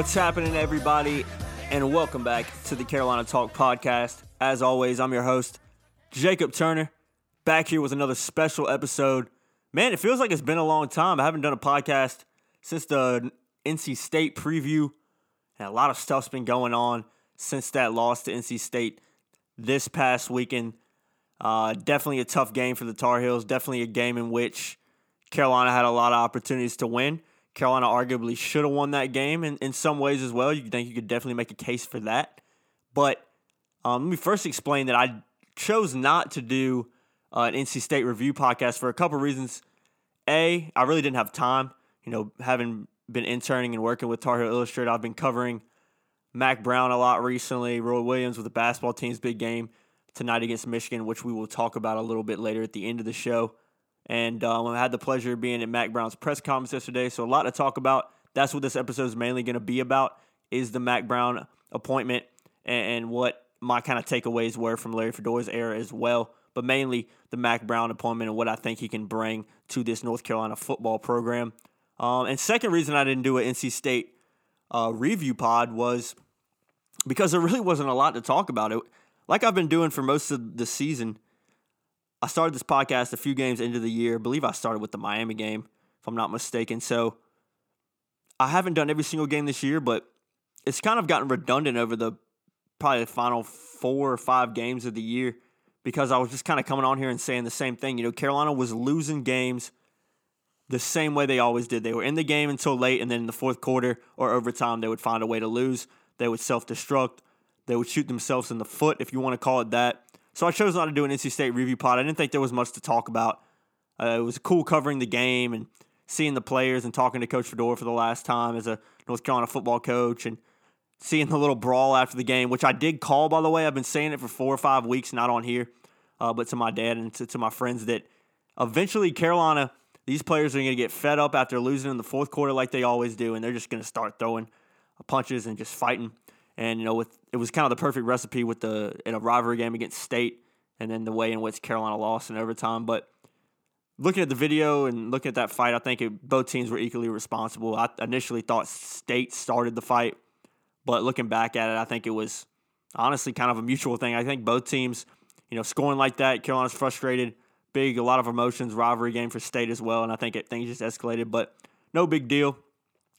What's happening, everybody? And welcome back to the Carolina Talk Podcast. As always, I'm your host, Jacob Turner, back here with another special episode. Man, it feels like it's been a long time. I haven't done a podcast since the NC State preview, and a lot of stuff's been going on since that loss to NC State this past weekend. Uh, definitely a tough game for the Tar Heels. Definitely a game in which Carolina had a lot of opportunities to win. Carolina arguably should have won that game in, in some ways as well. You think you could definitely make a case for that. But um, let me first explain that I chose not to do uh, an NC State review podcast for a couple reasons. A, I really didn't have time. You know, having been interning and working with Tar Heel Illustrated, I've been covering Mack Brown a lot recently. Roy Williams with the basketball team's big game tonight against Michigan, which we will talk about a little bit later at the end of the show. And um, I had the pleasure of being at Mack Brown's press conference yesterday, so a lot to talk about. That's what this episode is mainly going to be about: is the Mack Brown appointment and, and what my kind of takeaways were from Larry Fedora's era as well. But mainly the Mack Brown appointment and what I think he can bring to this North Carolina football program. Um, and second reason I didn't do an NC State uh, review pod was because there really wasn't a lot to talk about. It like I've been doing for most of the season. I started this podcast a few games into the year. I believe I started with the Miami game, if I'm not mistaken. So I haven't done every single game this year, but it's kind of gotten redundant over the probably the final four or five games of the year because I was just kind of coming on here and saying the same thing. You know, Carolina was losing games the same way they always did. They were in the game until late, and then in the fourth quarter or overtime, they would find a way to lose. They would self destruct. They would shoot themselves in the foot, if you want to call it that. So I chose not to do an NC State review pod. I didn't think there was much to talk about. Uh, it was cool covering the game and seeing the players and talking to Coach Fedora for the last time as a North Carolina football coach and seeing the little brawl after the game, which I did call, by the way. I've been saying it for four or five weeks, not on here, uh, but to my dad and to, to my friends that eventually Carolina, these players are going to get fed up after losing in the fourth quarter like they always do, and they're just going to start throwing punches and just fighting. And you know, with it was kind of the perfect recipe with the in a rivalry game against State, and then the way in which Carolina lost in overtime. But looking at the video and looking at that fight, I think it, both teams were equally responsible. I initially thought State started the fight, but looking back at it, I think it was honestly kind of a mutual thing. I think both teams, you know, scoring like that, Carolina's frustrated, big, a lot of emotions, rivalry game for State as well, and I think it, things just escalated. But no big deal.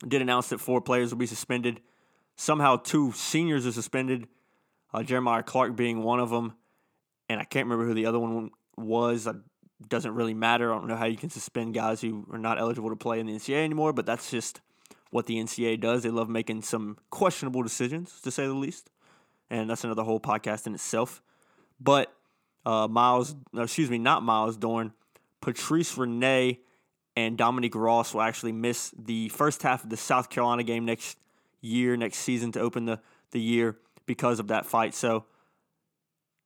Did announce that four players will be suspended Somehow, two seniors are suspended, uh, Jeremiah Clark being one of them, and I can't remember who the other one was. It doesn't really matter. I don't know how you can suspend guys who are not eligible to play in the NCAA anymore, but that's just what the NCAA does. They love making some questionable decisions, to say the least, and that's another whole podcast in itself. But uh, Myles, no, excuse me, not Myles Dorn, Patrice Rene, and Dominique Ross will actually miss the first half of the South Carolina game next year, next season to open the, the year because of that fight. So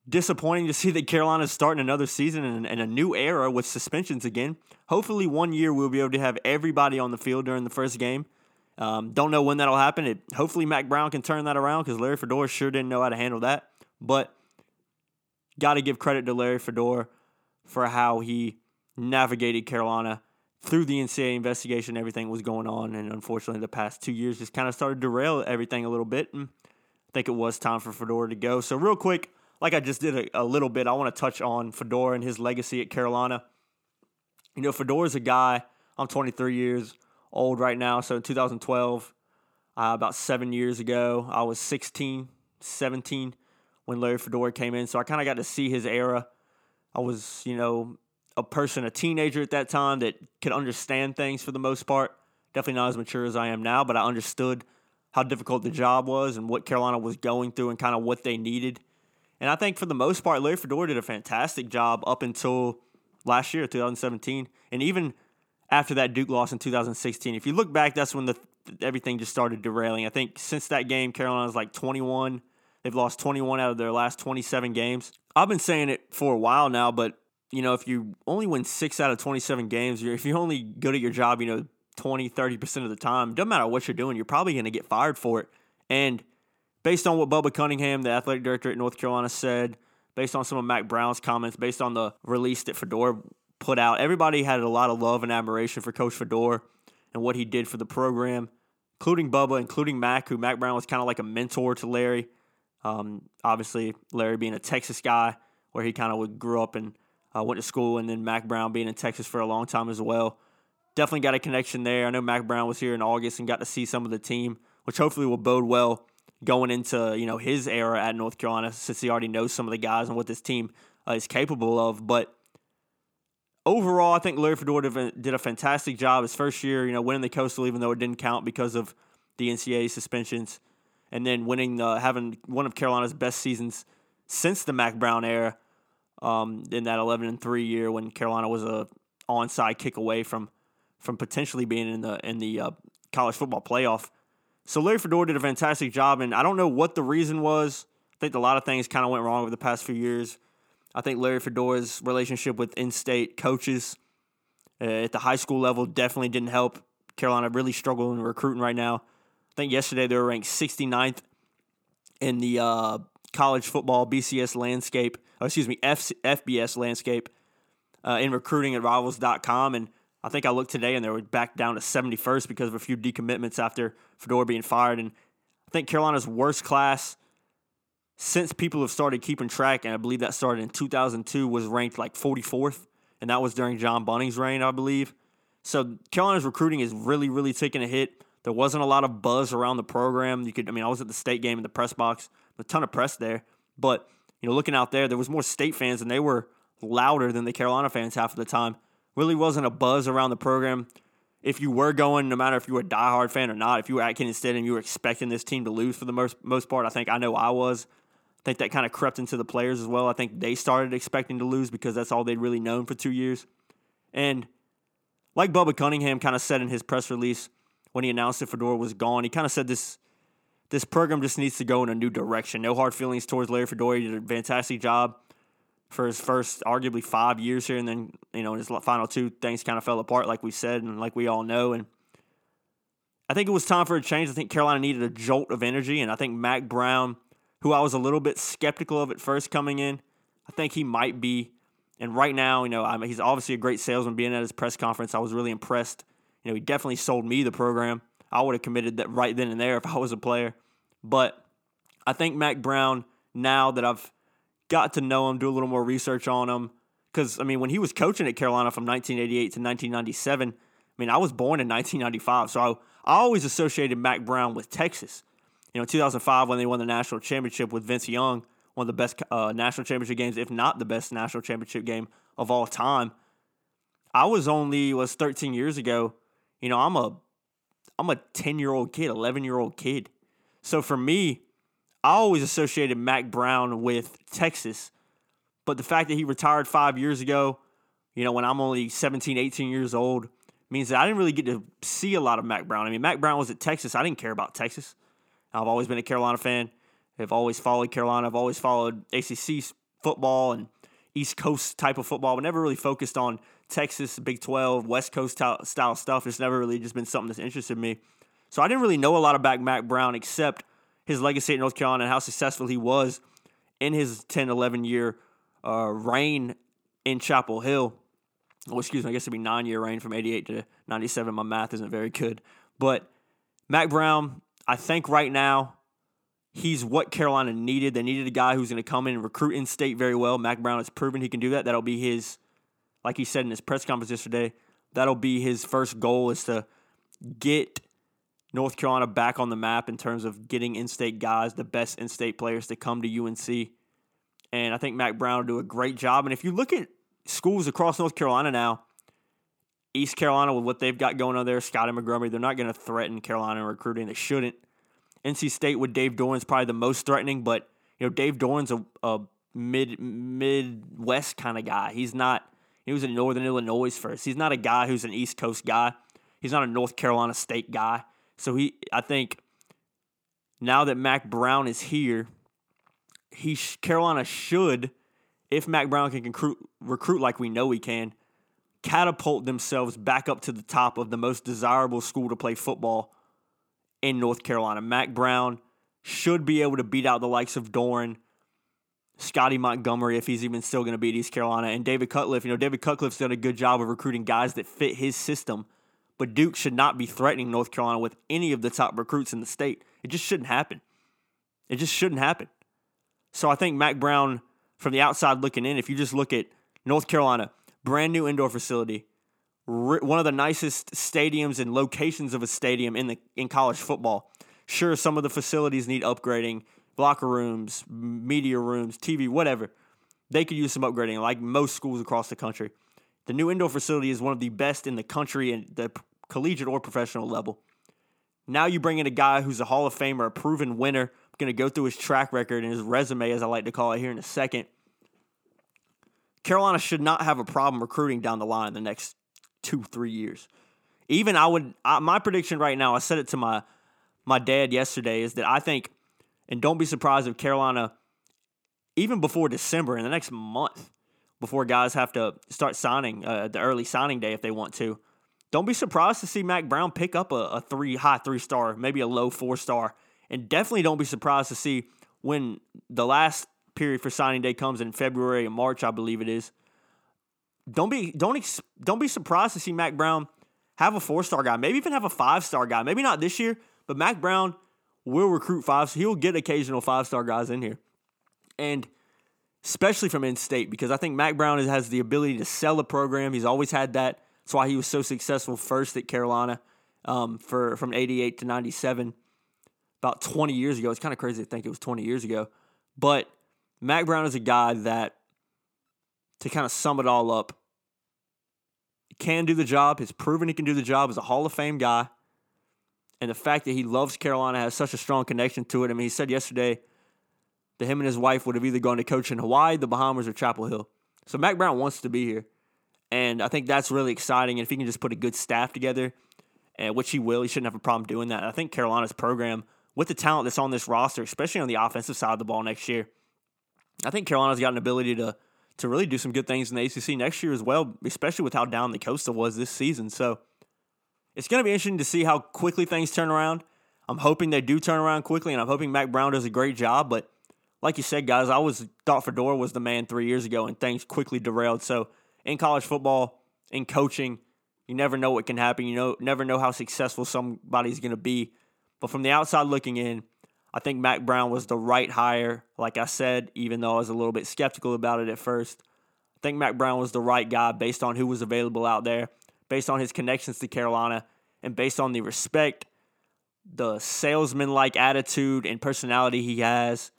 disappointing to see that Carolina's starting another season and, and a new era with suspensions again. Hopefully, one year we'll be able to have everybody on the field during the first game. Um, don't know when that'll happen. It, hopefully, Mack Brown can turn that around because Larry Fedora sure didn't know how to handle that. But got to give credit to Larry Fedora for how he navigated Carolina through the NCAA investigation, everything was going on, and unfortunately, the past two years just kind of started to derail everything a little bit. And I think it was time for Fedora to go. So, real quick, like I just did a, a little bit, I want to touch on Fedora and his legacy at Carolina. You know, Fedora's a guy. I'm 23 years old right now, so in 2012, uh, about seven years ago, I was 16, 17 when Larry Fedora came in. So I kind of got to see his era. I was, you know, a person, a teenager at that time that could understand things for the most part. Definitely not as mature as I am now, but I understood how difficult the job was and what Carolina was going through and kind of what they needed. And I think for the most part, Larry Fedora did a fantastic job up until last year, 2017, and even after that Duke loss in 2016. If you look back, that's when the everything just started derailing. I think since that game, Carolina's like 21. They've lost 21 out of their last 27 games. I've been saying it for a while now, but you know, if you only win six out of 27 games, if you're only good at your job, you know, 20, 30% of the time, doesn't matter what you're doing, you're probably going to get fired for it. And based on what Bubba Cunningham, the athletic director at North Carolina, said, based on some of Mack Brown's comments, based on the release that Fedora put out, everybody had a lot of love and admiration for Coach Fedora and what he did for the program. including Bubba, including Mack, who Mack Brown was kind of like a mentor to Larry. Um, obviously, Larry being a Texas guy, where he kind of would grew up and uh, went to school, and then Mack Brown being in Texas for a long time as well. Definitely got a connection there. I know Mack Brown was here in August and got to see some of the team, which hopefully will bode well going into you know his era at North Carolina, since he already knows some of the guys and what this team uh, is capable of. But overall, I think Larry Fedora did a fantastic job his first year. You know, winning the Coastal, even though it didn't count because of the NCAA suspensions, and then winning, uh, having one of Carolina's best seasons since the Mack Brown era. Um, in that 11 and three year when Carolina was a onside kick away from from potentially being in the in the uh, college football playoff. So Larry Fedora did a fantastic job, and I don't know what the reason was. I think a lot of things kind of went wrong over the past few years. I think Larry Fedora's relationship with in-state coaches uh, at the high school level definitely didn't help. Carolina really struggling recruiting right now. I think yesterday they were ranked 69th in the uh, college football BCS landscape, excuse me, F- FBS landscape uh, in recruiting at rivals.com. And I think I looked today and they were back down to 71st because of a few decommitments after Fedora being fired. And I think Carolina's worst class since people have started keeping track, and I believe that started in 2002, was ranked like 44th, and that was during John Bunting's reign, I believe. So Carolina's recruiting is really, really taking a hit. There wasn't a lot of buzz around the program. You could, I mean, I was at the state game in the press box, a ton of press there, but you know, looking out there, there was more state fans, and they were louder than the Carolina fans half of the time. Really wasn't a buzz around the program. If you were going, no matter if you were a diehard fan or not, if you were at Kansas State and you were expecting this team to lose for the most most part, I think I know I was I think that kind of crept into the players as well. I think they started expecting to lose because that's all they'd really known for two years. And like Bubba Cunningham kind of said in his press release when he announced that Fedora was gone, he kind of said this this program just needs to go in a new direction. No hard feelings towards Larry Fedora. He did a fantastic job for his first arguably five years here, and then you know in his final two things kind of fell apart, like we said and like we all know. And I think it was time for a change. I think Carolina needed a jolt of energy, and I think Mack Brown who I was a little bit skeptical of at first coming in. I think he might be. And right now, you know, I mean, he's obviously a great salesman. Being at his press conference, I was really impressed. You know, he definitely sold me the program. I would have committed that right then and there if I was a player. But I think Mack Brown, now that I've got to know him, do a little more research on him, because I mean, when he was coaching at Carolina from 1988 to 1997, I mean, I was born in 1995, so I, I always associated Mack Brown with Texas. You know, 2005 when they won the national championship with Vince Young, one of the best uh, national championship games, if not the best national championship game of all time. I was only was 13 years ago. You know, I'm a I'm a 10 year old kid, 11 year old kid. So for me, I always associated Mack Brown with Texas. But the fact that he retired five years ago, you know, when I'm only 17, 18 years old, means that I didn't really get to see a lot of Mack Brown. I mean, Mack Brown was at Texas. I didn't care about Texas. I've always been a Carolina fan. I've always followed Carolina. I've always followed ACC football and East Coast type of football, but never really focused on Texas, Big 12, West Coast style stuff. It's never really just been something that's interested me. So I didn't really know a lot about Mack Brown except his legacy at North Carolina and how successful he was in his 10, 11 year uh, reign in Chapel Hill. Oh, excuse me, I guess it'd be nine year reign from 88 to 97. My math isn't very good. But Mack Brown, I think right now he's what Carolina needed. They needed a guy who's going to come in and recruit in state very well. Mack Brown has proven he can do that. That'll be his, like he said in his press conference yesterday, that'll be his first goal is to get North Carolina back on the map in terms of getting in state guys, the best in state players to come to UNC. And I think Mack Brown will do a great job. And if you look at schools across North Carolina now, East Carolina with what they've got going on there, Scottie Montgomery, they're not going to threaten Carolina in recruiting. They shouldn't. NC State with Dave Doeren's probably the most threatening, but you know Dave Doeren's a, a mid Midwest kind of guy. He's not. He was in Northern Illinois first. He's not a guy who's an East Coast guy. He's not a North Carolina State guy. So he, I think, now that Mack Brown is here, he Carolina should, if Mack Brown can recruit, recruit like we know he can, catapult themselves back up to the top of the most desirable school to play football in North Carolina. Mack Brown should be able to beat out the likes of Doeren, Scottie Montgomery, if he's even still going to beat East Carolina, and David Cutcliffe. You know, David Cutcliffe's done a good job of recruiting guys that fit his system. but Duke should not be threatening North Carolina with any of the top recruits in the state. It just shouldn't happen. It just shouldn't happen. So I think Mack Brown, from the outside looking in, if you just look at North Carolina, brand new indoor facility, one of the nicest stadiums and locations of a stadium in the in college football. Sure, some of the facilities need upgrading, locker rooms, media rooms, TV, whatever. They could use some upgrading, like most schools across the country. The new indoor facility is one of the best in the country and the collegiate or professional level. Now you bring in a guy who's a Hall of Famer, a proven winner. I'm going to go through his track record and his resume, as I like to call it, here in a second. Carolina should not have a problem recruiting down the line in the next two, three years. Even I would, I, my prediction right now, I said it to my my dad yesterday, is that I think, and don't be surprised if Carolina, even before December, in the next month, before guys have to start signing uh, the early signing day if they want to. Don't be surprised to see Mack Brown pick up a, a three high three star, maybe a low four star, and definitely don't be surprised to see when the last period for signing day comes in February and March, I believe it is. Don't be don't ex, don't be surprised to see Mack Brown have a four star guy, maybe even have a five star guy. Maybe not this year, but Mack Brown will recruit five. So he'll get occasional five star guys in here, and especially from in state, because I think Mack Brown has the ability to sell a program. He's always had that. That's why he was so successful first at Carolina um, for from 88 to 97, about 20 years ago. It's kind of crazy to think it was 20 years ago. But Mack Brown is a guy that, to kind of sum it all up, can do the job, has proven he can do the job as a Hall of Fame guy. And the fact that he loves Carolina has such a strong connection to it. I mean, he said yesterday that him and his wife would have either gone to coach in Hawaii, the Bahamas, or Chapel Hill. So Mack Brown wants to be here. And I think that's really exciting. And if he can just put a good staff together, and which he will, he shouldn't have a problem doing that. And I think Carolina's program, with the talent that's on this roster, especially on the offensive side of the ball next year, I think Carolina's got an ability to to really do some good things in the ACC next year as well, especially with how down the Coastal was this season. So it's going to be interesting to see how quickly things turn around. I'm hoping they do turn around quickly, and I'm hoping Mack Brown does a great job. But like you said, guys, I always thought Fedora was the man three years ago, and things quickly derailed. So in college football, in coaching, you never know what can happen. You know, never know how successful somebody's going to be. But from the outside looking in, I think Mack Brown was the right hire. Like I said, even though I was a little bit skeptical about it at first, I think Mack Brown was the right guy based on who was available out there, based on his connections to Carolina, and based on the respect, the salesman like attitude and personality he has,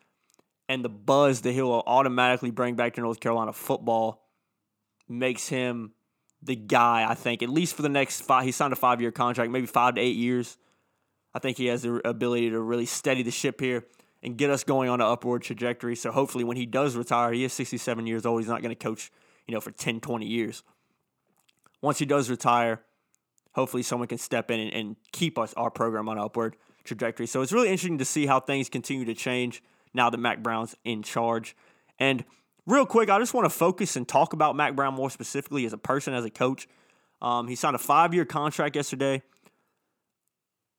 and the buzz that he'll automatically bring back to North Carolina football makes him the guy, I think, at least for the next five. He signed a five year contract, maybe five to eight years. I think he has the ability to really steady the ship here and get us going on an upward trajectory. So hopefully, when he does retire, he is 67 years old. He's not going to coach, you know, for 10, 20 years. Once he does retire, hopefully someone can step in and, and keep us our program on an upward trajectory. So it's really interesting to see how things continue to change now that Mack Brown's in charge. And real quick, I just want to focus and talk about Mack Brown more specifically as a person, as a coach. Um, he signed a five year contract yesterday.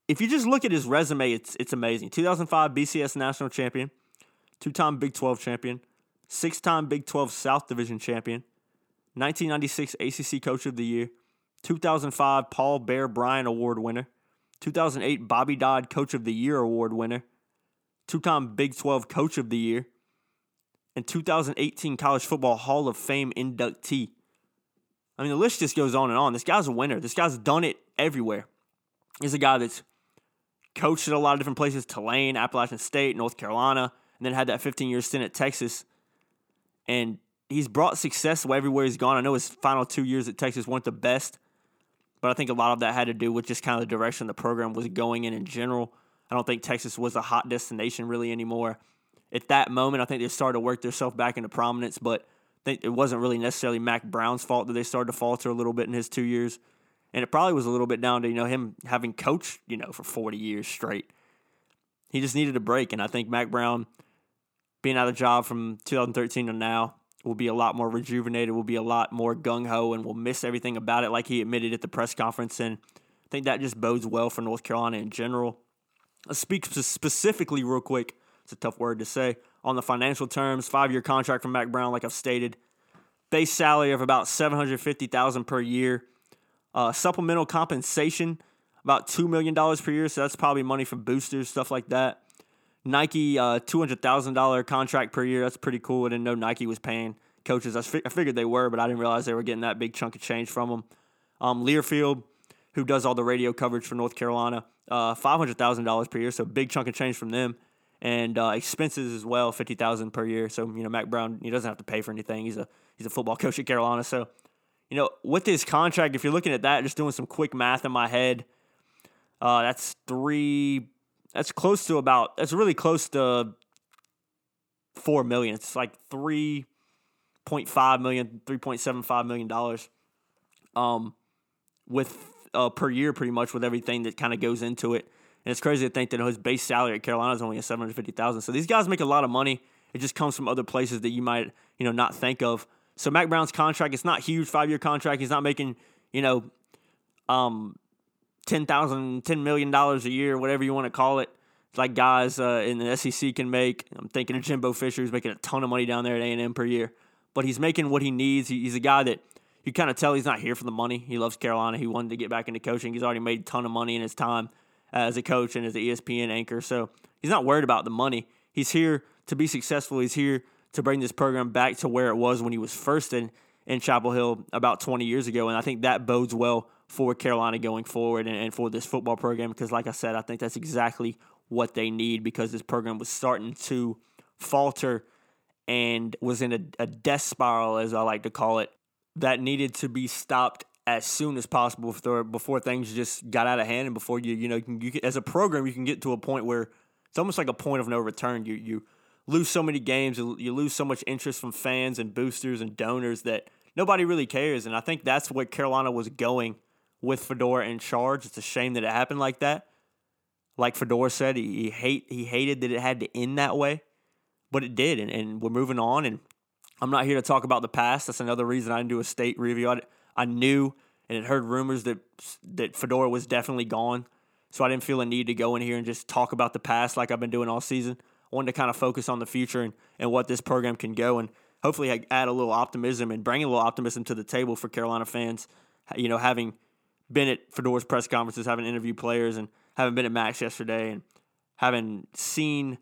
If you just look at his resume, it's it's amazing. 2005 BCS national champion, two time Big 12 champion, six time Big 12 South Division champion, 1996 ACC Coach of the Year, 2005 Paul Bear Bryant Award winner, 2008 Bobby Dodd Coach of the Year Award winner, two time Big 12 Coach of the Year, and 2018 College Football Hall of Fame inductee. I mean, the list just goes on and on. This guy's a winner. This guy's done it everywhere. He's a guy that's coached at a lot of different places Tulane, Appalachian State, North Carolina, and then had that 15 year stint at Texas. And he's brought success everywhere he's gone. I know his final two years at Texas weren't the best, but I think a lot of that had to do with just kind of the direction the program was going in in general. I don't think Texas was a hot destination really anymore at that moment, I think they started to work themselves back into prominence, but I think it wasn't really necessarily Mack Brown's fault that they started to falter a little bit in his two years. And it probably was a little bit down to, you know, him having coached, you know, for 40 years straight. He just needed a break. And I think Mack Brown being out of job from 2013 to now will be a lot more rejuvenated, will be a lot more gung ho, and will miss everything about it, like he admitted at the press conference. And I think that just bodes well for North Carolina in general. I'll speak specifically, real quick, it's a tough word to say. On the financial terms, five year contract from Mack Brown, like I've stated, base salary of about seven hundred fifty thousand per year. Uh, supplemental compensation, about $2 million per year. So that's probably money from boosters, stuff like that. Nike, uh, $200,000 contract per year. That's pretty cool. I didn't know Nike was paying coaches. I, fi- I figured they were, but I didn't realize they were getting that big chunk of change from them. Um, Learfield, who does all the radio coverage for North Carolina, uh, $500,000 per year. So big chunk of change from them. And uh, expenses as well, fifty thousand per year. So you know, Mack Brown, he doesn't have to pay for anything. He's a he's a football coach at Carolina. So you know, with his contract, if you're looking at that, just doing some quick math in my head, uh, that's three. That's close to about. That's really close to four million. It's like three point five million, three point seven five million dollars, um, with uh, per year, pretty much with everything that kind of goes into it. And it's crazy to think that his base salary at Carolina is only at seven hundred fifty thousand. So these guys make a lot of money. It just comes from other places that you might you know not think of. So Mack Brown's contract, it's not huge, five year contract. He's not making you know, um, ten thousand, ten million dollars a year, whatever you want to call it. It's like guys uh, in the SEC can make. I'm thinking of Jimbo Fisher, who's making a ton of money down there at A and M per year, but he's making what he needs. He's a guy that you kind of tell he's not here for the money. He loves Carolina. He wanted to get back into coaching. He's already made a ton of money in his time as a coach and as an ESPN anchor, so he's not worried about the money. He's here to be successful. He's here to bring this program back to where it was when he was first in in Chapel Hill about 20 years ago, and I think that bodes well for Carolina going forward and, and for this football program because, like I said, I think that's exactly what they need because this program was starting to falter and was in a, a death spiral, as I like to call it, that needed to be stopped as soon as possible before, before things just got out of hand and before you, you know, you can, you can, as a program, you can get to a point where it's almost like a point of no return. You, you lose so many games, you lose so much interest from fans and boosters and donors that nobody really cares. And I think that's what Carolina was going with Fedora in charge. It's a shame that it happened like that. Like Fedora said, he, he hate he hated that it had to end that way, but it did, and, and we're moving on. And I'm not here to talk about the past. That's another reason I didn't do a state review. I, I knew and had heard rumors that that Fedora was definitely gone, so I didn't feel a need to go in here and just talk about the past like I've been doing all season. Wanted to kind of focus on the future and, and what this program can go. And hopefully add a little optimism and bring a little optimism to the table for Carolina fans. You know, having been at Fedora's press conferences, having interviewed players, and having been at Max yesterday, and having seen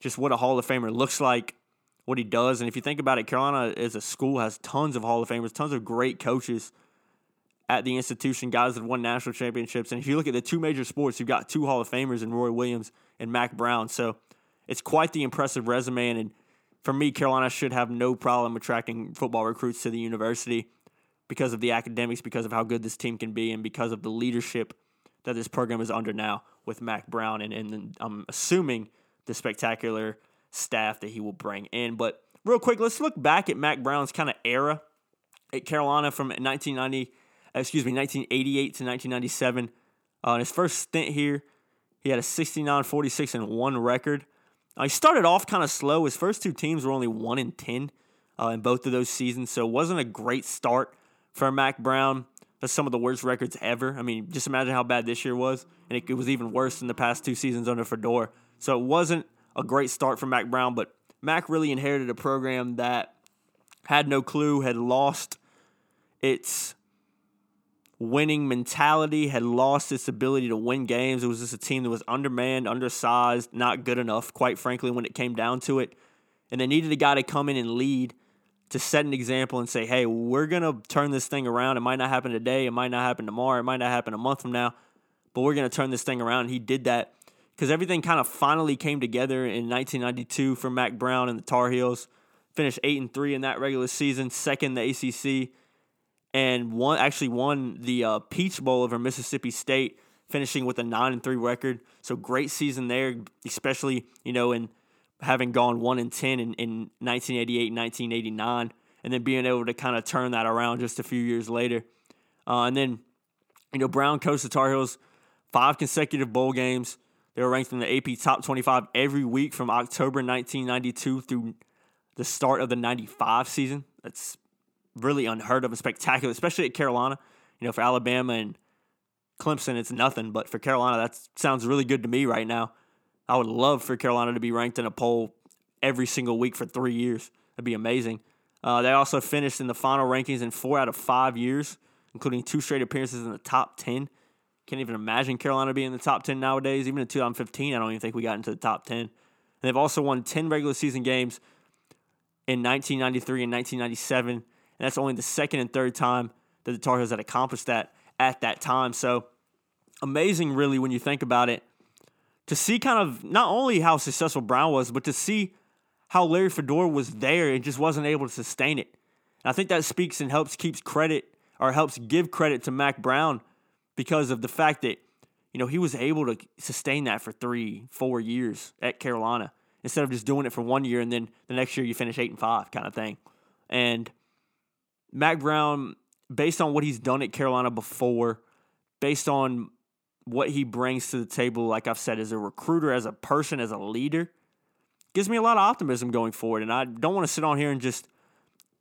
just what a Hall of Famer looks like, what he does. And if you think about it, Carolina as a school has tons of Hall of Famers, tons of great coaches at the institution, guys that won national championships. And if you look at the two major sports, you've got two Hall of Famers in Roy Williams and Mack Brown. So it's quite the impressive resume. And, for me, Carolina should have no problem attracting football recruits to the university because of the academics, because of how good this team can be, and because of the leadership that this program is under now with Mack Brown, and, and I'm assuming the spectacular staff that he will bring in. But real quick, let's look back at Mack Brown's kind of era at Carolina from 1990, excuse me, 1988 to 1997. Uh, his first stint here, he had a 69, 46, and 1 record. Uh, he started off kind of slow. His first two teams were only one and ten uh, in both of those seasons, so it wasn't a great start for Mack Brown. That's some of the worst records ever. I mean, just imagine how bad this year was, and it, it was even worse than the past two seasons under Fedora. So it wasn't a great start for Mack Brown, but Mack really inherited a program that had no clue, had lost its winning mentality, had lost its ability to win games. It was just a team that was undermanned, undersized, not good enough, quite frankly, when it came down to it. And they needed a guy to come in and lead to set an example and say, hey, we're going to turn this thing around. It might not happen today. It might not happen tomorrow. It might not happen a month from now, but we're going to turn this thing around. And he did that because everything kind of finally came together in 1992 for Mack Brown and the Tar Heels. Finished 8 and 3 in that regular season, second the ACC and won actually won the uh, Peach Bowl over Mississippi State, finishing with a nine and three record. So great season there, especially you know in having gone one and ten in, in 1988, 1989, and then being able to kind of turn that around just a few years later. Uh, and then you know Brown coached the Tar Heels five consecutive bowl games. They were ranked in the AP top 25 every week from October 1992 through the start of the 95 season. That's really unheard of and spectacular, especially at Carolina. You know, for Alabama and Clemson, it's nothing, but for Carolina, that sounds really good to me right now. I would love for Carolina to be ranked in a poll every single week for three years. That'd be amazing. Uh, they also finished in the final rankings in four out of five years including two straight appearances in the top 10. Can't even imagine Carolina being in the top 10 nowadays. Even in 2015, I don't even think we got into the top 10. And they've also won 10 regular season games in 1993 and 1997. And that's only the second and third time that the Tar Heels had accomplished that at that time. So amazing, really, when you think about it, to see kind of not only how successful Brown was, but to see how Larry Fedora was there and just wasn't able to sustain it. And I think that speaks and helps keeps credit or helps give credit to Mack Brown because of the fact that you know he was able to sustain that for three, four years at Carolina instead of just doing it for one year and then the next year you finish eight and five kind of thing. And Mack Brown, based on what he's done at Carolina before, based on what he brings to the table, like I've said, as a recruiter, as a person, as a leader, gives me a lot of optimism going forward. And I don't want to sit on here and just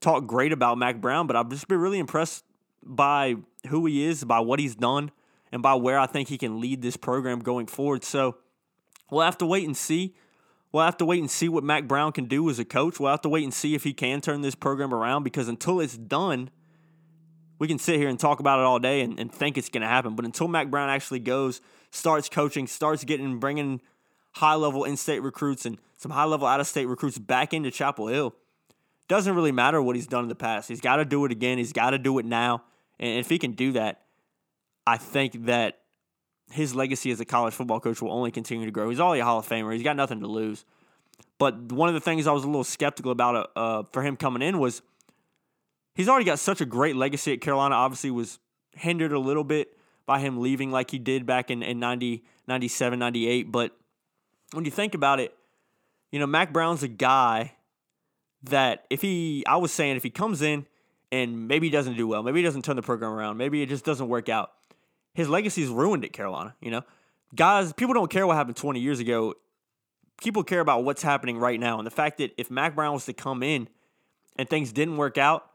talk great about Mack Brown, but I've just been really impressed by who he is, by what he's done, and by where I think he can lead this program going forward. So we'll have to wait and see. We'll have to wait and see what Mack Brown can do as a coach. We'll have to wait and see if he can turn this program around because until it's done, we can sit here and talk about it all day and, and think it's going to happen. But until Mack Brown actually goes, starts coaching, starts getting, bringing high level in state recruits and some high level out of state recruits back into Chapel Hill, doesn't really matter what he's done in the past. He's got to do it again. He's got to do it now. And if he can do that, I think that his legacy as a college football coach will only continue to grow. He's already a Hall of Famer. He's got nothing to lose. But one of the things I was a little skeptical about uh, uh, for him coming in was he's already got such a great legacy at Carolina. Obviously, was hindered a little bit by him leaving like he did back in, in 90, 97, 98. But when you think about it, you know, Mack Brown's a guy that if he, I was saying, if he comes in and maybe he doesn't do well, maybe he doesn't turn the program around, maybe it just doesn't work out, his legacy is ruined at Carolina. You know, guys, people don't care what happened 20 years ago. People care about what's happening right now. And the fact that if Mack Brown was to come in and things didn't work out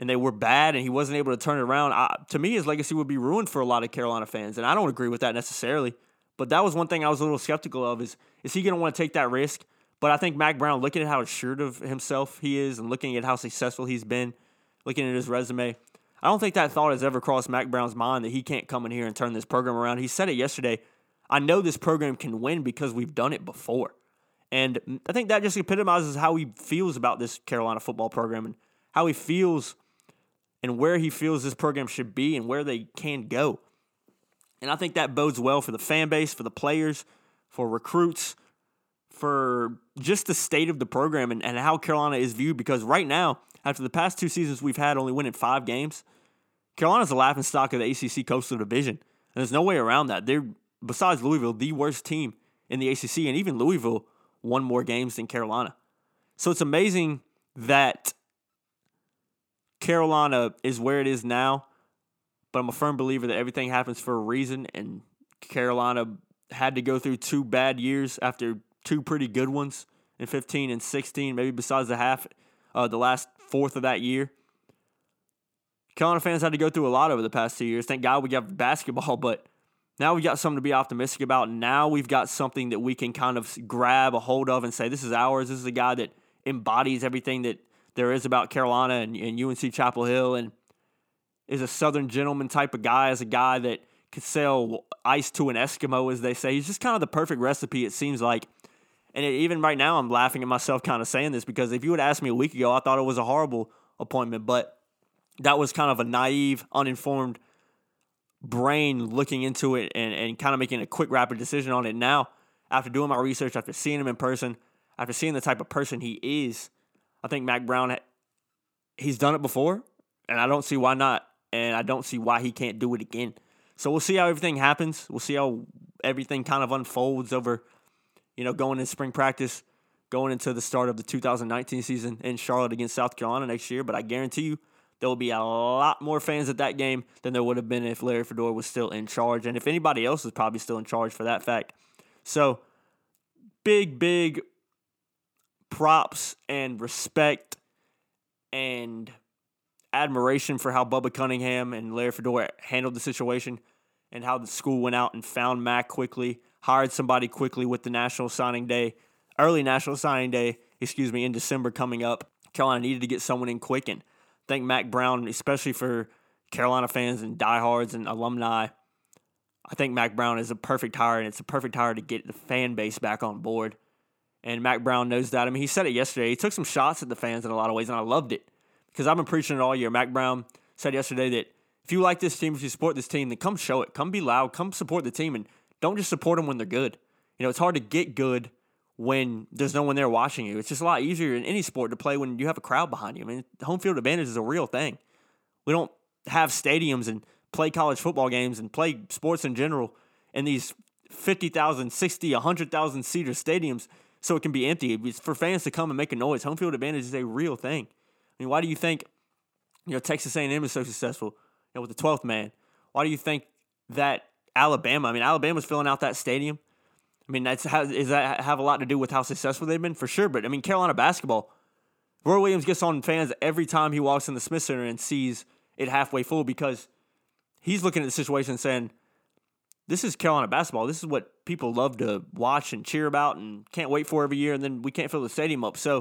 and they were bad and he wasn't able to turn it around, I, to me, his legacy would be ruined for a lot of Carolina fans. And I don't agree with that necessarily. But that was one thing I was a little skeptical of is, is he going to want to take that risk? But I think Mack Brown, looking at how assured of himself he is and looking at how successful he's been, looking at his resume, I don't think that thought has ever crossed Mack Brown's mind that he can't come in here and turn this program around. He said it yesterday. I know this program can win because we've done it before. And I think that just epitomizes how he feels about this Carolina football program and how he feels and where he feels this program should be and where they can go. And I think that bodes well for the fan base, for the players, for recruits, for just the state of the program and, and how Carolina is viewed. Because right now, after the past two seasons we've had only winning five games, Carolina's the laughing stock of the ACC Coastal Division. And there's no way around that. They're, besides Louisville, the worst team in the ACC. And even Louisville won more games than Carolina. So it's amazing that Carolina is where it is now. But I'm a firm believer that everything happens for a reason. And Carolina had to go through two bad years after two pretty good ones in 15 and 16, maybe besides the half, uh, the last fourth of that year. Carolina fans had to go through a lot over the past two years. Thank God we got basketball, but now we've got something to be optimistic about. Now we've got something that we can kind of grab a hold of and say, this is ours. This is a guy that embodies everything that there is about Carolina and, and UNC Chapel Hill and is a Southern gentleman type of guy, is a guy that could sell ice to an Eskimo, as they say. He's just kind of the perfect recipe, it seems like, and it, even right now, I'm laughing at myself kind of saying this because if you had asked me a week ago, I thought it was a horrible appointment, but that was kind of a naive, uninformed brain looking into it and, and kind of making a quick, rapid decision on it. Now, after doing my research, after seeing him in person, after seeing the type of person he is, I think Mack Brown, he's done it before, and I don't see why not. And I don't see why he can't do it again. So we'll see how everything happens. We'll see how everything kind of unfolds over you know, going in spring practice, going into the start of the 2019 season in Charlotte against South Carolina next year. But I guarantee you, there will be a lot more fans at that game than there would have been if Larry Fedora was still in charge, and if anybody else is probably still in charge for that fact. So, big, big props and respect and admiration for how Bubba Cunningham and Larry Fedora handled the situation and how the school went out and found Mack quickly hired somebody quickly with the national signing day, early national signing day, excuse me, in December coming up. Carolina needed to get someone in quick, and I think Mack Brown, especially for Carolina fans and diehards and alumni, I think Mack Brown is a perfect hire, and it's a perfect hire to get the fan base back on board. And Mack Brown knows that. I mean, he said it yesterday. He took some shots at the fans in a lot of ways, and I loved it because I've been preaching it all year. Mack Brown said yesterday that if you like this team, if you support this team, then come show it. Come be loud. Come support the team, and don't just support them when they're good. You know, it's hard to get good when there's no one there watching you. It's just a lot easier in any sport to play when you have a crowd behind you. I mean, home field advantage is a real thing. We don't have stadiums and play college football games and play sports in general in these 50,000, 60, 100,000 seater stadiums so it can be empty. It's for fans to come and make a noise. Home field advantage is a real thing. I mean, why do you think you know Texas A&M is so successful you know, with the 12th man? Why do you think that Alabama, I mean, Alabama's filling out that stadium. I mean, that's how, is that have a lot to do with how successful they've been for sure. But I mean, Carolina basketball, Roy Williams gets on fans every time he walks in the Smith Center and sees it halfway full because he's looking at the situation and saying, "This is Carolina basketball. This is what people love to watch and cheer about and can't wait for every year." And then we can't fill the stadium up. So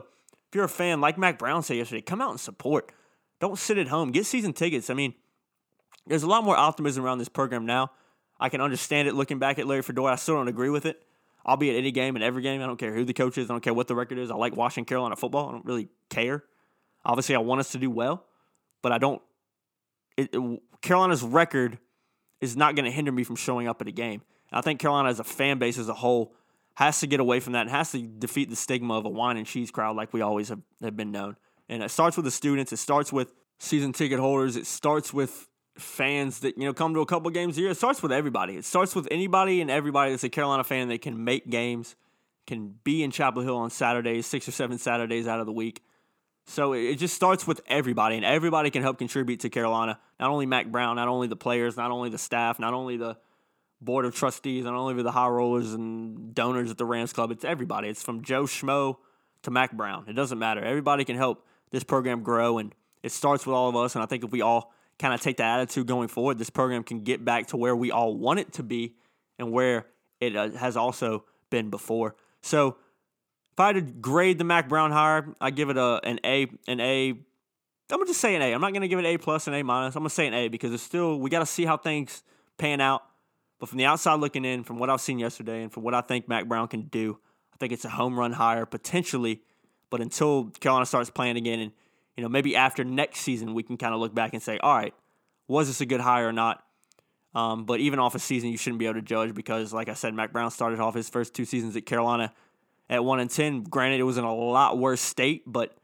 if you're a fan, like Mack Brown said yesterday, come out and support. Don't sit at home. Get season tickets. I mean, there's a lot more optimism around this program now. I can understand it looking back at Larry Fedora. I still don't agree with it. I'll be at any game and every game. I don't care who the coach is. I don't care what the record is. I like watching Carolina football. I don't really care. Obviously, I want us to do well, but I don't. It, it, Carolina's record is not going to hinder me from showing up at a game. I think Carolina, as a fan base as a whole, has to get away from that and has to defeat the stigma of a wine and cheese crowd like we always have, have been known. And it starts with the students. It starts with season ticket holders. It starts with fans that you know come to a couple games a year. It starts with everybody. It starts with anybody and everybody that's a Carolina fan that can make games, can be in Chapel Hill on Saturdays, six or seven Saturdays out of the week. So it just starts with everybody, and everybody can help contribute to Carolina. Not only Mack Brown, not only the players, not only the staff, not only the board of trustees, not only the high rollers and donors at the Rams Club. It's everybody. It's from Joe Schmo to Mack Brown. It doesn't matter. Everybody can help this program grow, and it starts with all of us. And I think if we all kind of take that attitude going forward, this program can get back to where we all want it to be and where it uh, has also been before. So if I had to grade the Mack Brown hire, I give it a an A, an A. I'm gonna just say an A. I'm not gonna give it A plus and A minus. I'm gonna say an A because it's still we got to see how things pan out. But from the outside looking in, from what I've seen yesterday, and from what I think Mack Brown can do, I think it's a home run hire potentially. But until Carolina starts playing again and you know, maybe after next season, we can kind of look back and say, all right, was this a good hire or not? Um, but even off a season, you shouldn't be able to judge because, like I said, Mack Brown started off his first two seasons at Carolina at one and ten. Granted, it was in a lot worse state, but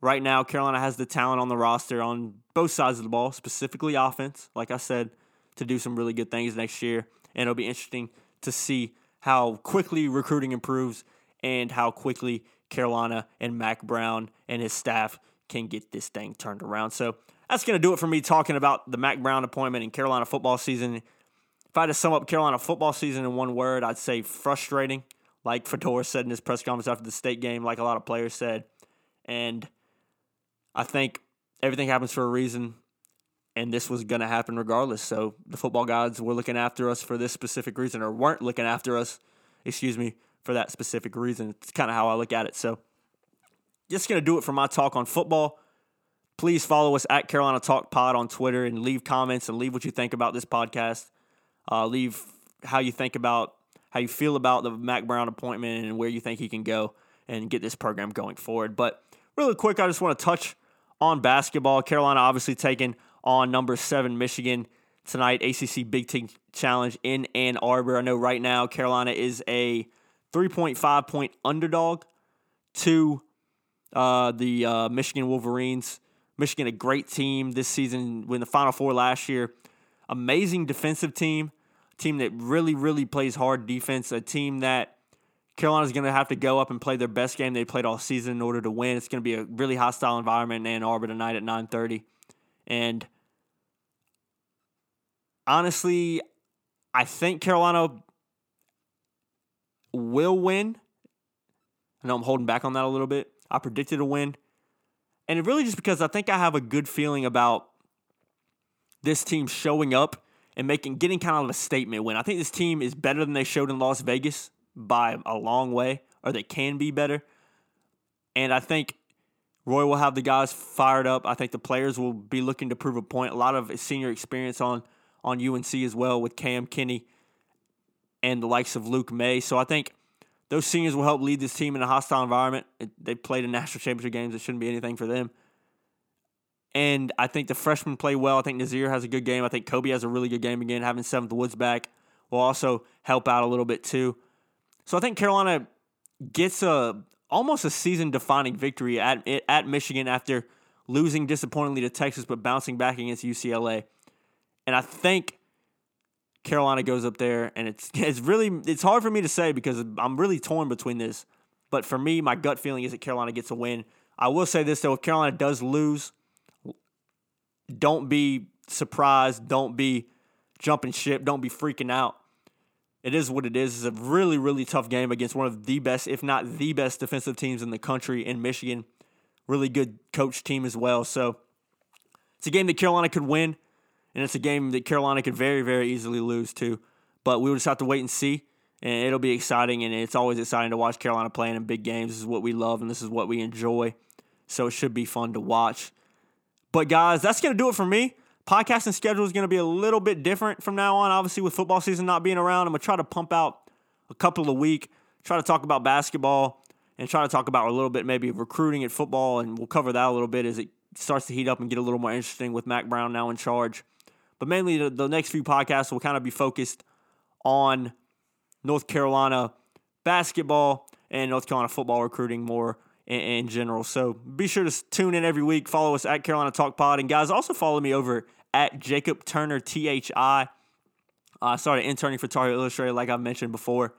right now Carolina has the talent on the roster on both sides of the ball, specifically offense. Like I said, to do some really good things next year, and it'll be interesting to see how quickly recruiting improves and how quickly Carolina and Mack Brown and his staff can get this thing turned around. So that's going to do it for me talking about the Mack Brown appointment and Carolina football season. If I had to sum up Carolina football season in one word, I'd say frustrating, like Fedora said in his press conference after the state game, like a lot of players said. And I think everything happens for a reason, and this was going to happen regardless. So the football gods were looking after us for this specific reason, or weren't looking after us, excuse me, for that specific reason. It's kind of how I look at it. So just going to do it for my talk on football. Please follow us at Carolina Talk Pod on Twitter and leave comments and leave what you think about this podcast. Uh, leave how you think about how you feel about the Mack Brown appointment and where you think he can go and get this program going forward. But really quick, I just want to touch on basketball. Carolina obviously taking on number seven Michigan tonight, ACC Big Ten Challenge in Ann Arbor. I know right now Carolina is a 3.5 point underdog to uh, the uh, Michigan Wolverines. Michigan, a great team this season, win the Final Four last year. Amazing defensive team, team that really, really plays hard defense. A team that Carolina's going to have to go up and play their best game they played all season in order to win. It's going to be a really hostile environment in Ann Arbor tonight at 9:30, and honestly, I think Carolina will win. I know I'm holding back on that a little bit. I predicted a win. And it really just because I think I have a good feeling about this team showing up and making getting kind of a statement win. I think this team is better than they showed in Las Vegas by a long way, or they can be better. And I think Roy will have the guys fired up. I think the players will be looking to prove a point. A lot of senior experience on on UNC as well with Cam Kinney and the likes of Luke Maye. So I think those seniors will help lead this team in a hostile environment. They played in national championship games. It shouldn't be anything for them. And I think the freshmen play well. I think Nassir has a good game. I think Coby has a really good game again. Having Seventh Woods back will also help out a little bit too. So I think Carolina gets a almost a season defining victory at at Michigan after losing disappointingly to Texas but bouncing back against UCLA. And I think Carolina goes up there and it's it's really it's hard for me to say because I'm really torn between this. But for me, my gut feeling is that Carolina gets a win. I will say this though, if Carolina does lose, don't be surprised, don't be jumping ship, don't be freaking out it is what it is. It's a really, really tough game against one of the best, if not the best, defensive teams in the country in Michigan. Really good coach team as well. So it's a game that Carolina could win, and it's a game that Carolina could very, very easily lose too. But we will just have to wait and see, and it'll be exciting. And it's always exciting to watch Carolina playing in big games. This is what we love, and this is what we enjoy. So it should be fun to watch. But guys, that's gonna do it for me podcasting schedule is to be a little bit different from now on. Obviously, with football season not being around, I'm to try to pump out a couple a week, try to talk about basketball, and try to talk about a little bit maybe recruiting at football. And we'll cover that a little bit as it starts to heat up and get a little more interesting with Mack Brown now in charge. But mainly, the, the next few podcasts will kind of be focused on North Carolina basketball and North Carolina football recruiting more in, in, general. So be sure to tune in every week. Follow us at Carolina Talk Pod. And guys, also follow me over at Jacob Turner THI. I started interning for Tar Heel Illustrated, like I mentioned before,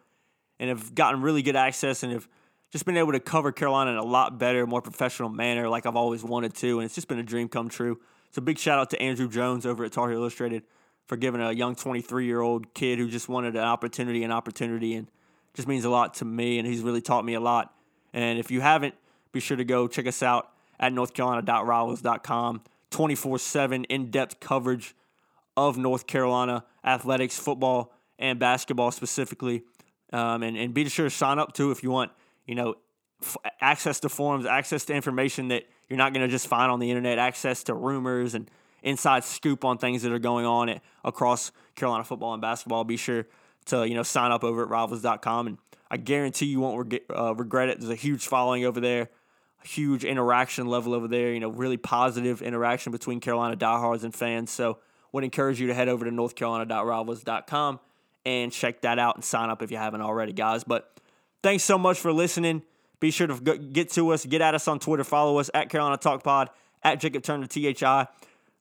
and have gotten really good access and have just been able to cover Carolina in a lot better, more professional manner, like I've always wanted to. And it's just been a dream come true. So big shout out to Andrew Jones over at Tar Heel Illustrated for giving a young 23 year old kid who just wanted an opportunity, an opportunity, and just means a lot to me. And he's really taught me a lot. And if you haven't, be sure to go check us out at northcarolina.rivals.com. 24 7 in depth coverage of North Carolina athletics, football, and basketball specifically. Um, and, and be sure to sign up too if you want, you know, f- access to forums, access to information that you're not going to just find on the internet, access to rumors and inside scoop on things that are going on at, across Carolina football and basketball. Be sure to, you know, sign up over at rivals.com. And I guarantee you won't reg- uh, regret it. There's a huge following over there huge interaction level over there. You know, really positive interaction between Carolina diehards and fans. So, would encourage you to head over to northcarolina.rivals.com and check that out and sign up if you haven't already, guys. But thanks so much for listening. Be sure to get to us, get at us on Twitter, follow us at Carolina Talk Pod, at Jacob Turner THI. A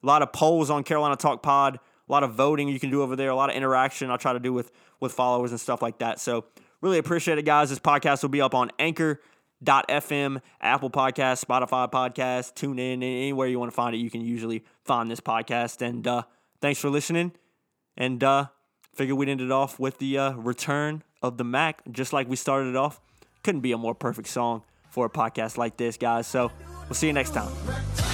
lot of polls on Carolina Talk Pod, a lot of voting you can do over there, a lot of interaction I'll try to do with with followers and stuff like that. So really appreciate it, guys. This podcast will be up on Anchor FM, Apple Podcast, Spotify Podcast, tune in anywhere you want to find it. You can usually find this podcast. And uh, thanks for listening. And uh, figure we'd end it off with the uh, return of the Mack, just like we started it off. Couldn't be a more perfect song for a podcast like this, guys. So we'll see you next time.